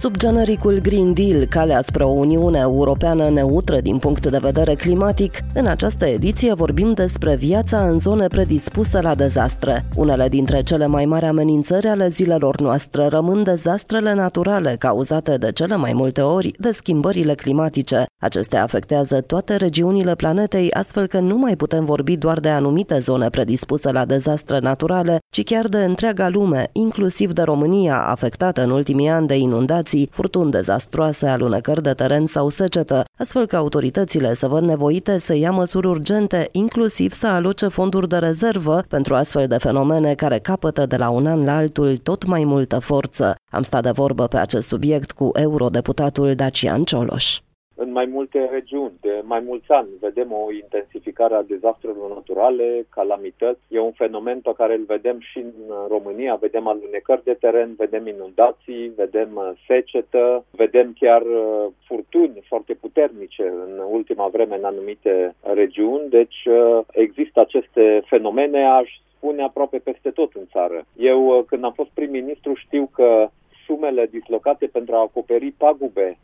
Sub genericul Green Deal, calea spre o Uniune Europeană neutră din punct de vedere climatic, în această ediție vorbim despre viața în zone predispuse la dezastre. Unele dintre cele mai mari amenințări ale zilelor noastre rămân dezastrele naturale cauzate de cele mai multe ori de schimbările climatice. Acestea afectează toate regiunile planetei, astfel că nu mai putem vorbi doar de anumite zone predispuse la dezastre naturale, ci chiar de întreaga lume, inclusiv de România, afectată în ultimii ani de inundații inundații, furtuni dezastroase, alunecări de teren sau secetă, astfel că autoritățile se văd nevoite să ia măsuri urgente, inclusiv să aloce fonduri de rezervă pentru astfel de fenomene care capătă de la un an la altul tot mai multă forță. Am stat de vorbă pe acest subiect cu eurodeputatul Dacian Cioloș în mai multe regiuni. De mai mulți ani vedem o intensificare a dezastrelor naturale, calamități. E un fenomen pe care îl vedem și în România. Vedem alunecări de teren, vedem inundații, vedem uh, secetă, vedem chiar uh, furtuni foarte puternice în ultima vreme în anumite regiuni. Deci uh, există aceste fenomene, aș spune aproape peste tot în țară. Eu, când am fost prim-ministru, știu că sumele dislocate pentru a acoperi pagube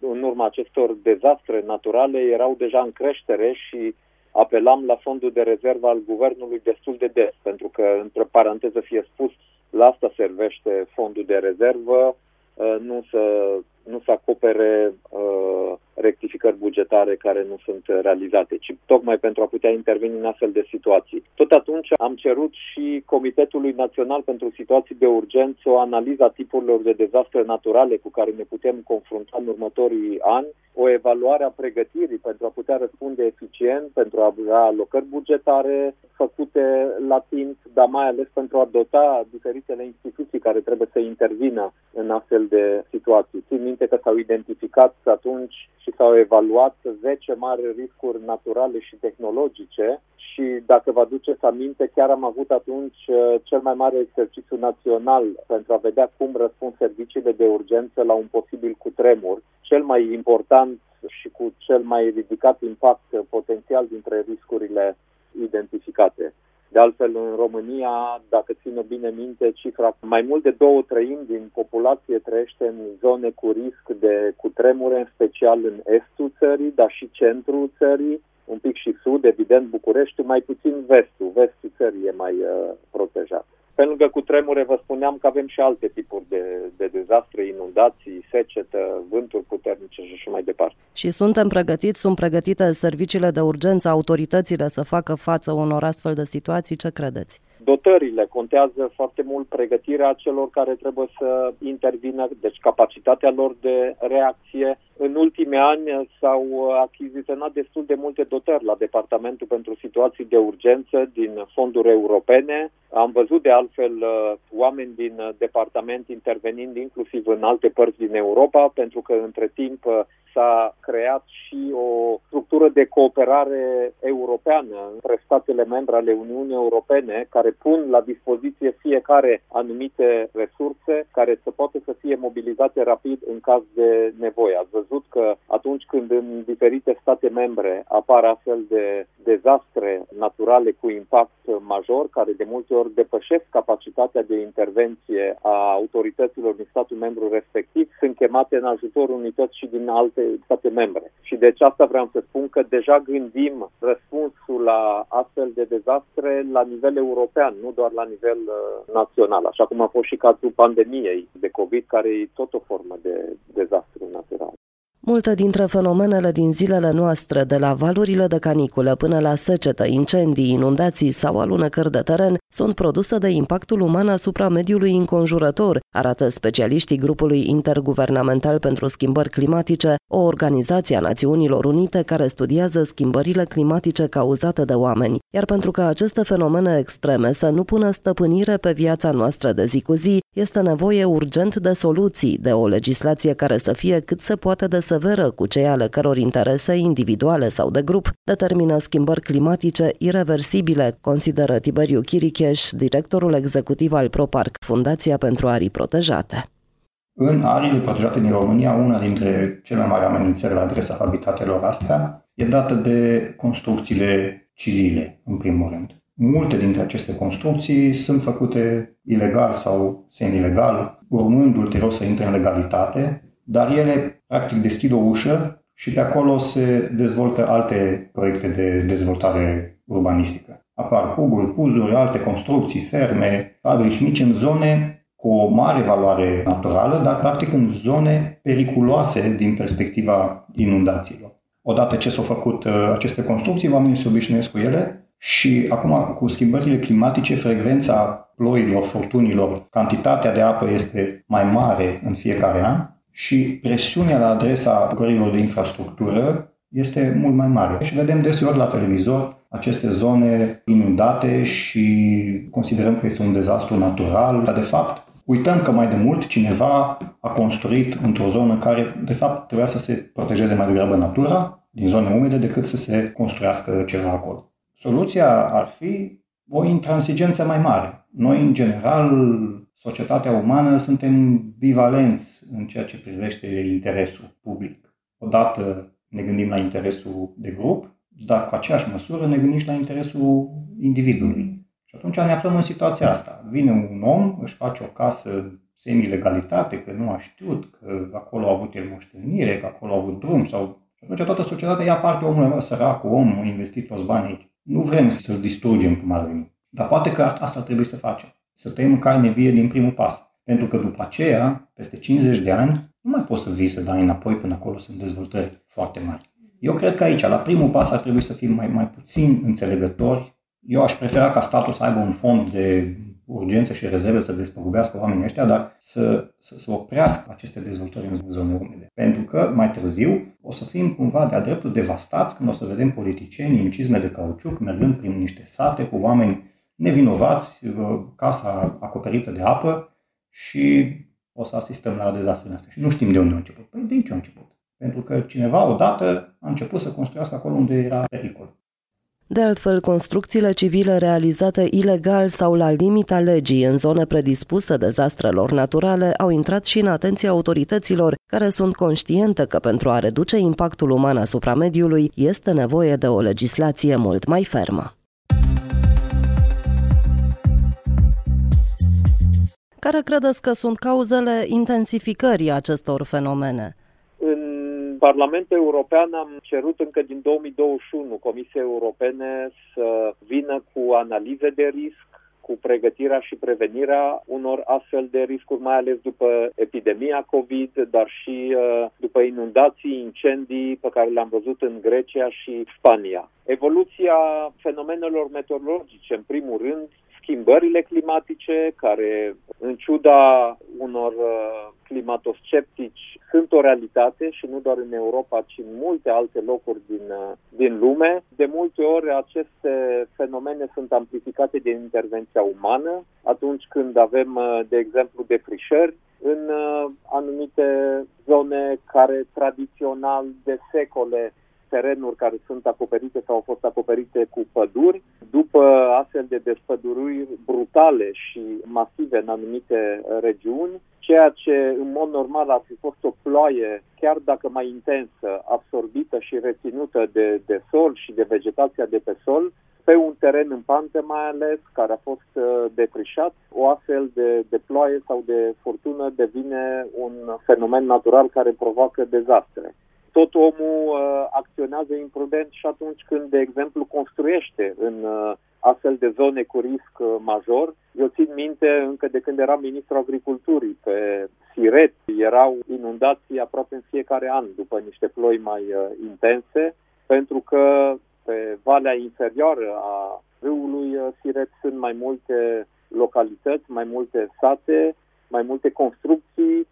în urma acestor dezastre naturale erau deja în creștere și apelam la fondul de rezervă al guvernului destul de des, pentru că, între paranteză fie spus, la asta servește fondul de rezervă, uh, nu să, nu să acopere uh, rectificări bugetare care nu sunt realizate, ci tocmai pentru a putea interveni în astfel de situații. Tot atunci am cerut și Comitetului Național pentru Situații de Urgență o analiză a tipurilor de dezastre naturale cu care ne putem confrunta în următorii ani, o evaluare a pregătirii pentru a putea răspunde eficient, pentru a avea alocări bugetare făcute la timp, dar mai ales pentru a dota diferitele instituții care trebuie să intervină în astfel de situații. Țin minte că s-au identificat atunci și s-au evaluat 10 mari riscuri naturale și tehnologice și dacă vă aduceți aminte, chiar am avut atunci uh, cel mai mare exercițiu național pentru a vedea cum răspund serviciile de urgență la un posibil cutremur, cel mai important și cu cel mai ridicat impact potențial dintre riscurile identificate. De altfel, în România, dacă țină bine minte cifra, mai mult de două treimi din populație trăiește în zone cu risc de cutremure, în special în estul țării, dar și centrul țării, un pic și sud, evident București, mai puțin vestul. Vestul țării e mai uh, protejat. Pe lângă cu tremure vă spuneam că avem și alte tipuri de, de dezastre, inundații, secetă, vânturi puternice și așa mai departe. Și suntem pregătiți, sunt pregătite serviciile de urgență, autoritățile să facă față unor astfel de situații? Ce credeți? Dotările contează foarte mult pregătirea celor care trebuie să intervină, deci capacitatea lor de reacție. În ultimii ani s-au achiziționat destul de multe dotări la Departamentul pentru Situații de Urgență din fonduri europene. Am văzut de altfel oameni din departament intervenind inclusiv în alte părți din Europa, pentru că între timp s-a creat și o structură de cooperare europeană între statele membre ale Uniunii Europene care pun la dispoziție fiecare anumite resurse care să poată să fie mobilizate rapid în caz de nevoie. Ați văzut că atunci când în diferite state membre apar astfel de dezastre naturale cu impact major, care de multe ori depășesc capacitatea de intervenție a autorităților din statul membru respectiv, sunt chemate în ajutorul unități și din alte state membre. Și deci asta vreau să spun că deja gândim răspunsul la astfel de dezastre la nivel european, nu doar la nivel uh, național, așa cum a fost și cazul pandemiei de COVID, care e tot o formă de dezastru natural. Multe dintre fenomenele din zilele noastre, de la valurile de caniculă până la secetă, incendii, inundații sau alunecări de teren, sunt produse de impactul uman asupra mediului înconjurător, arată specialiștii grupului interguvernamental pentru schimbări climatice, o organizație a Națiunilor Unite care studiază schimbările climatice cauzate de oameni. Iar pentru ca aceste fenomene extreme să nu pună stăpânire pe viața noastră de zi cu zi, este nevoie urgent de soluții, de o legislație care să fie cât se poate de severă cu cei ale căror interese individuale sau de grup determină schimbări climatice irreversibile, consideră Tiberiu Chiricheș, directorul executiv al ProPark, Fundația pentru Arii Protejate. În ariile protejate din România, una dintre cele mai mari amenințări la adresa habitatelor astea e dată de construcțiile civile, în primul rând. Multe dintre aceste construcții sunt făcute ilegal sau semi-ilegal, urmând ulterior să intre în legalitate, dar ele practic deschid o ușă și pe acolo se dezvoltă alte proiecte de dezvoltare urbanistică. Apar puguri, puzuri, alte construcții, ferme, fabrici mici în zone cu o mare valoare naturală, dar practic în zone periculoase din perspectiva inundațiilor. Odată ce s-au făcut uh, aceste construcții, oamenii se obișnuiesc cu ele și acum cu schimbările climatice, frecvența ploilor, furtunilor, cantitatea de apă este mai mare în fiecare an și presiunea la adresa lucrărilor de infrastructură este mult mai mare. Și vedem deseori la televizor aceste zone inundate și considerăm că este un dezastru natural, dar de fapt Uităm că mai de mult cineva a construit într-o zonă care, de fapt, trebuia să se protejeze mai degrabă natura din zone umede decât să se construiască ceva acolo. Soluția ar fi o intransigență mai mare. Noi, în general, societatea umană, suntem bivalenți în ceea ce privește interesul public. Odată ne gândim la interesul de grup, dar cu aceeași măsură ne gândim și la interesul individului. Și atunci ne aflăm în situația asta. Vine un om, își face o casă semi-legalitate, că nu a știut, că acolo a avut el moștenire, că acolo a avut drum sau... Și atunci toată societatea ia parte omului, mă, săracul om, a investit toți banii aici. Nu vrem să-l distrugem cum ar veni. Dar poate că asta trebuie să facem. Să tăiem carne vie din primul pas. Pentru că după aceea, peste 50 de ani, nu mai poți să vii să dai înapoi când acolo sunt dezvoltări foarte mari. Eu cred că aici, la primul pas, ar trebui să fim mai, mai puțin înțelegători eu aș prefera ca statul să aibă un fond de urgență și rezerve să despăgubească oamenii ăștia, dar să, să, să oprească aceste dezvoltări în zone umede. Pentru că mai târziu o să fim cumva de-a dreptul devastați când o să vedem politicieni în cizme de cauciuc mergând prin niște sate cu oameni nevinovați, casa acoperită de apă și o să asistăm la dezastrele astea. Și nu știm de unde a început. Păi de aici a început. Pentru că cineva odată a început să construiască acolo unde era pericol. De altfel, construcțiile civile realizate ilegal sau la limita legii în zone predispuse dezastrelor naturale au intrat și în atenția autorităților, care sunt conștiente că pentru a reduce impactul uman asupra mediului este nevoie de o legislație mult mai fermă. Care credeți că sunt cauzele intensificării acestor fenomene? Parlamentul European am cerut încă din 2021 Comisiei Europene să vină cu analize de risc, cu pregătirea și prevenirea unor astfel de riscuri, mai ales după epidemia COVID, dar și uh, după inundații, incendii pe care le-am văzut în Grecia și Spania. Evoluția fenomenelor meteorologice, în primul rând, schimbările climatice, care, în ciuda unor uh, climatosceptici, sunt o realitate și nu doar în Europa, ci în multe alte locuri din, uh, din lume. De multe ori aceste fenomene sunt amplificate de intervenția umană, atunci când avem, uh, de exemplu, defrișări în anumite zone care tradițional de secole terenuri care sunt acoperite sau au fost acoperite cu păduri. După astfel de despăduriri brutale și masive în anumite regiuni, ceea ce în mod normal ar fi fost o ploaie, chiar dacă mai intensă, absorbită și reținută de, de sol și de vegetația de pe sol, pe un teren în pante mai ales, care a fost uh, defrișat, o astfel de, de ploaie sau de furtună devine un fenomen natural care provoacă dezastre tot omul uh, acționează imprudent și atunci când, de exemplu, construiește în uh, astfel de zone cu risc uh, major. Eu țin minte încă de când eram ministru agriculturii pe Siret, erau inundații aproape în fiecare an după niște ploi mai uh, intense, pentru că pe valea inferioară a râului uh, Siret sunt mai multe localități, mai multe sate, mai multe construcții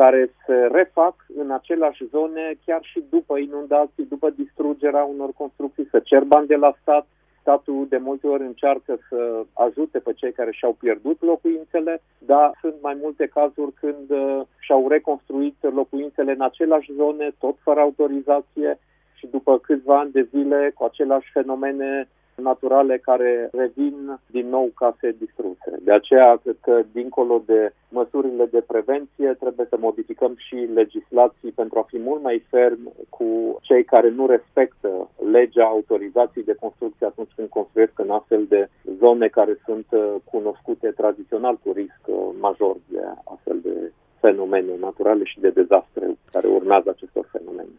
care se refac în aceleași zone chiar și după inundații, după distrugerea unor construcții, să cer bani de la stat. Statul de multe ori încearcă să ajute pe cei care și-au pierdut locuințele, dar sunt mai multe cazuri când uh, și-au reconstruit locuințele în aceleași zone, tot fără autorizație și după câțiva ani de zile cu aceleași fenomene naturale care revin din nou case distruse. De aceea, cred că, dincolo de măsurile de prevenție, trebuie să modificăm și legislații pentru a fi mult mai ferm cu cei care nu respectă legea autorizației de construcție atunci când construiesc în astfel de zone care sunt uh, cunoscute tradițional cu risc uh, major de astfel de fenomene naturale și de dezastre care urmează acestor fenomene.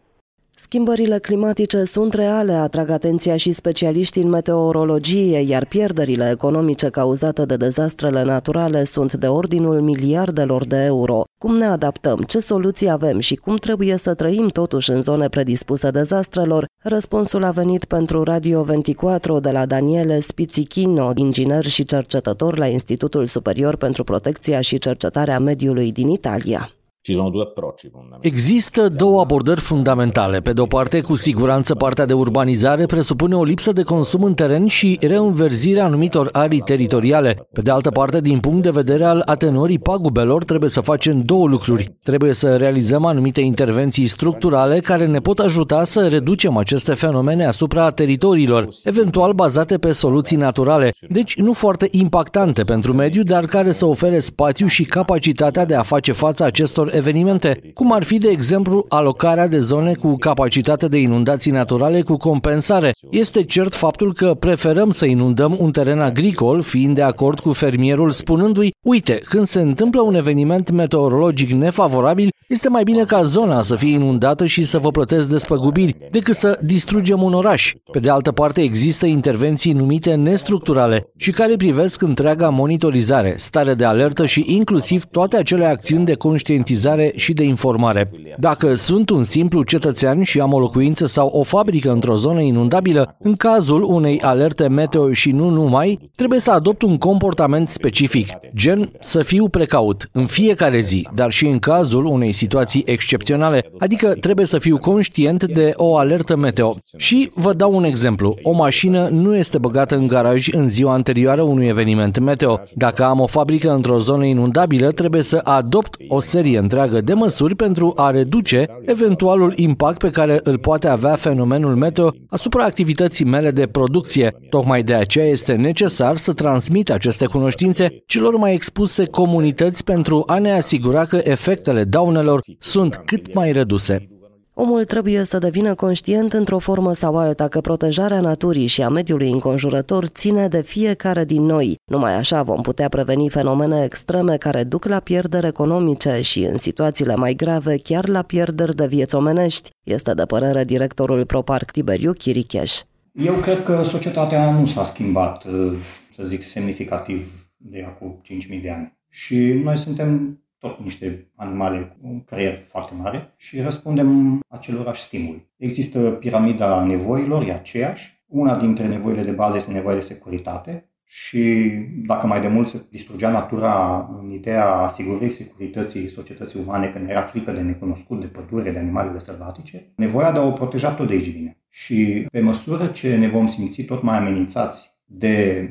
Schimbările climatice sunt reale, atrag atenția și specialiștii în meteorologie, iar pierderile economice cauzate de dezastrele naturale sunt de ordinul miliardelor de euro. Cum ne adaptăm, ce soluții avem și cum trebuie să trăim totuși în zone predispuse dezastrelor? Răspunsul a venit pentru Radio 24 de la Daniele Spițichino, inginer și cercetător la Institutul Superior pentru Protecția și Cercetarea Mediului din Italia. Ci sono due approcci fondamentali. Există două abordări fundamentale. Pe de o parte, cu siguranță, partea de urbanizare presupune o lipsă de consum în teren și reînverzirea anumitor arii teritoriale. Pe de altă parte, din punct de vedere al atenuării pagubelor, trebuie să facem două lucruri. Trebuie să realizăm anumite intervenții structurale care ne pot ajuta să reducem aceste fenomene asupra teritoriilor, eventual bazate pe soluții naturale, deci nu foarte impactante pentru mediu, dar care să ofere spațiu și capacitatea de a face față acestor evenimente, cum ar fi, de exemplu, alocarea de zone cu capacitate de inundații naturale cu compensare. Este cert faptul că preferăm să inundăm un teren agricol, fiind de acord cu fermierul spunându-i, uite, când se întâmplă un eveniment meteorologic nefavorabil, este mai bine ca zona să fie inundată și să vă plătesc despăgubiri, decât să distrugem un oraș. Pe de altă parte, există intervenții numite nestructurale și care privesc întreaga monitorizare, stare de alertă și inclusiv toate acele acțiuni de conștientizare conștientizare și de informare. Dacă sunt un simplu cetățean și am o locuință sau o fabrică într-o zonă inundabilă, în cazul unei alerte meteo și nu numai, trebuie să adopt un comportament specific, gen să fiu precaut în fiecare zi, dar și în cazul unei situații excepționale, adică trebuie să fiu conștient de o alertă meteo. Și vă dau un exemplu. O mașină nu este băgată în garaj în ziua anterioară unui eveniment meteo. Dacă am o fabrică într-o zonă inundabilă, trebuie să adopt o serie întreagă de măsuri pentru a reduce eventualul impact pe care îl poate avea fenomenul meteo asupra activității mele de producție. Tocmai de aceea este necesar să transmit aceste cunoștințe celor mai expuse comunități pentru a ne asigura că efectele daunelor sunt cât mai reduse. Omul trebuie să devină conștient într-o formă sau alta că protejarea naturii și a mediului înconjurător ține de fiecare din noi. Numai așa vom putea preveni fenomene extreme care duc la pierderi economice și, în situațiile mai grave, chiar la pierderi de vieți omenești, este de părere directorul ProParc Tiberiu Chiricheș. Eu cred că societatea nu s-a schimbat, să zic, semnificativ de acum 5.000 de ani. Și noi suntem tot niște animale cu un creier foarte mare și răspundem acelorași stimuli. Există piramida nevoilor, e aceeași. Una dintre nevoile de bază este nevoia de securitate și dacă mai de mult se distrugea natura în ideea asigurării securității societății umane, când era frică de necunoscut, de pădure, de animalele sălbatice, nevoia de a o proteja tot de aici vine. Și pe măsură ce ne vom simți tot mai amenințați de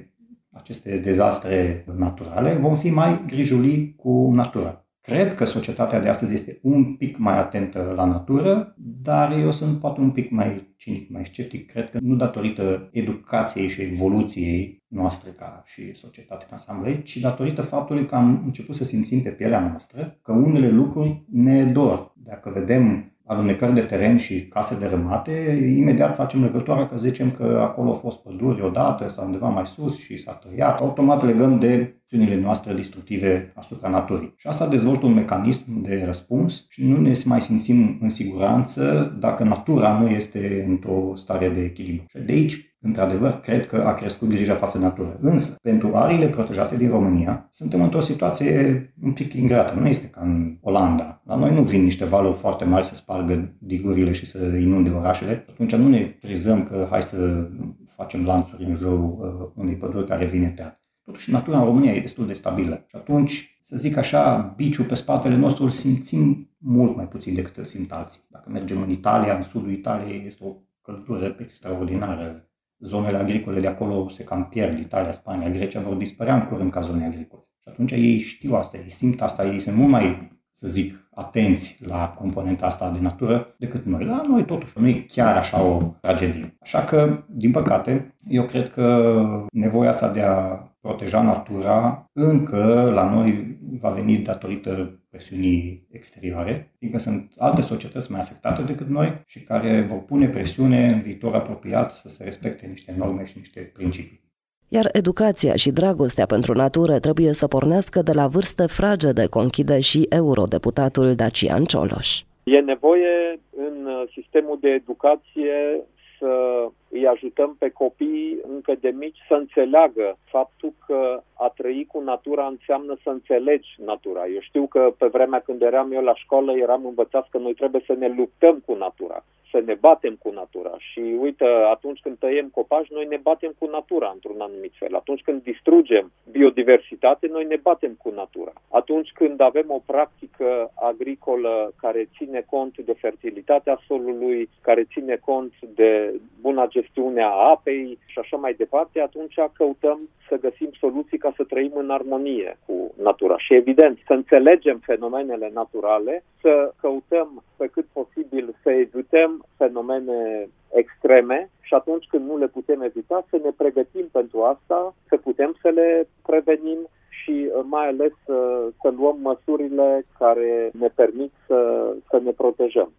aceste dezastre naturale, vom fi mai grijuli cu natura. Cred că societatea de astăzi este un pic mai atentă la natură, dar eu sunt poate un pic mai cinic, mai sceptic. Cred că nu datorită educației și evoluției noastre ca și societate în asamblei, ci datorită faptului că am început să simțim pe pielea noastră că unele lucruri ne dor. Dacă vedem alunecări de teren și case dărâmate, imediat facem legătura că zicem că acolo au fost păduri odată sau undeva mai sus și s-a tăiat. Automat legăm de acțiunile noastre destructive asupra naturii. Și asta dezvoltă un mecanism de răspuns și nu ne mai simțim în siguranță dacă natura nu este într-o stare de echilibru. Și de aici Într-adevăr, cred că a crescut grija față de natură. Însă, pentru arile protejate din România, suntem într-o situație un pic ingrată. Nu este ca în Olanda. La noi nu vin niște valuri foarte mari să spargă digurile și să inunde orașele. Atunci nu ne prizăm că hai să facem lanțuri în jurul uh, unei păduri care vine tăiat. Totuși, natura în România e destul de stabilă. Și atunci, să zic așa, biciul pe spatele nostru îl simțim mult mai puțin decât îl simt alții. Dacă mergem în Italia, în sudul Italiei, este o căldură extraordinară zonele agricole de acolo se cam pierd, Italia, Spania, Grecia vor dispărea în curând ca zone agricole. Și atunci ei știu asta, ei simt asta, ei sunt mult mai, să zic, atenți la componenta asta de natură decât noi. La noi totuși nu e chiar așa o tragedie. Așa că, din păcate, eu cred că nevoia asta de a proteja natura încă la noi va veni datorită presiunii exterioare, fiindcă sunt alte societăți mai afectate decât noi și care vor pune presiune în viitor apropiat să se respecte niște norme și niște principii. iar educația și dragostea pentru natură trebuie să pornească de la vârste fragede, conchide și eurodeputatul Dacian Cioloș. E nevoie în sistemul de educație să îi ajutăm pe copii încă de mici să înțeleagă faptul că a trăi cu natura înseamnă să înțelegi natura. Eu știu că pe vremea când eram eu la școală eram învățați că noi trebuie să ne luptăm cu natura să ne batem cu natura. Și uite, atunci când tăiem copaci, noi ne batem cu natura într-un anumit fel. Atunci când distrugem biodiversitate, noi ne batem cu natura. Atunci când avem o practică agricolă care ține cont de fertilitatea solului, care ține cont de buna gestiune a apei și așa mai departe, atunci căutăm să găsim soluții ca să trăim în armonie cu natura. Și evident, să înțelegem fenomenele naturale, să căutăm pe cât posibil să evităm fenomene extreme și atunci când nu le putem evita, să ne pregătim pentru asta, să putem să le prevenim și uh, mai ales să, să luăm măsurile care ne permit să, să ne protejăm.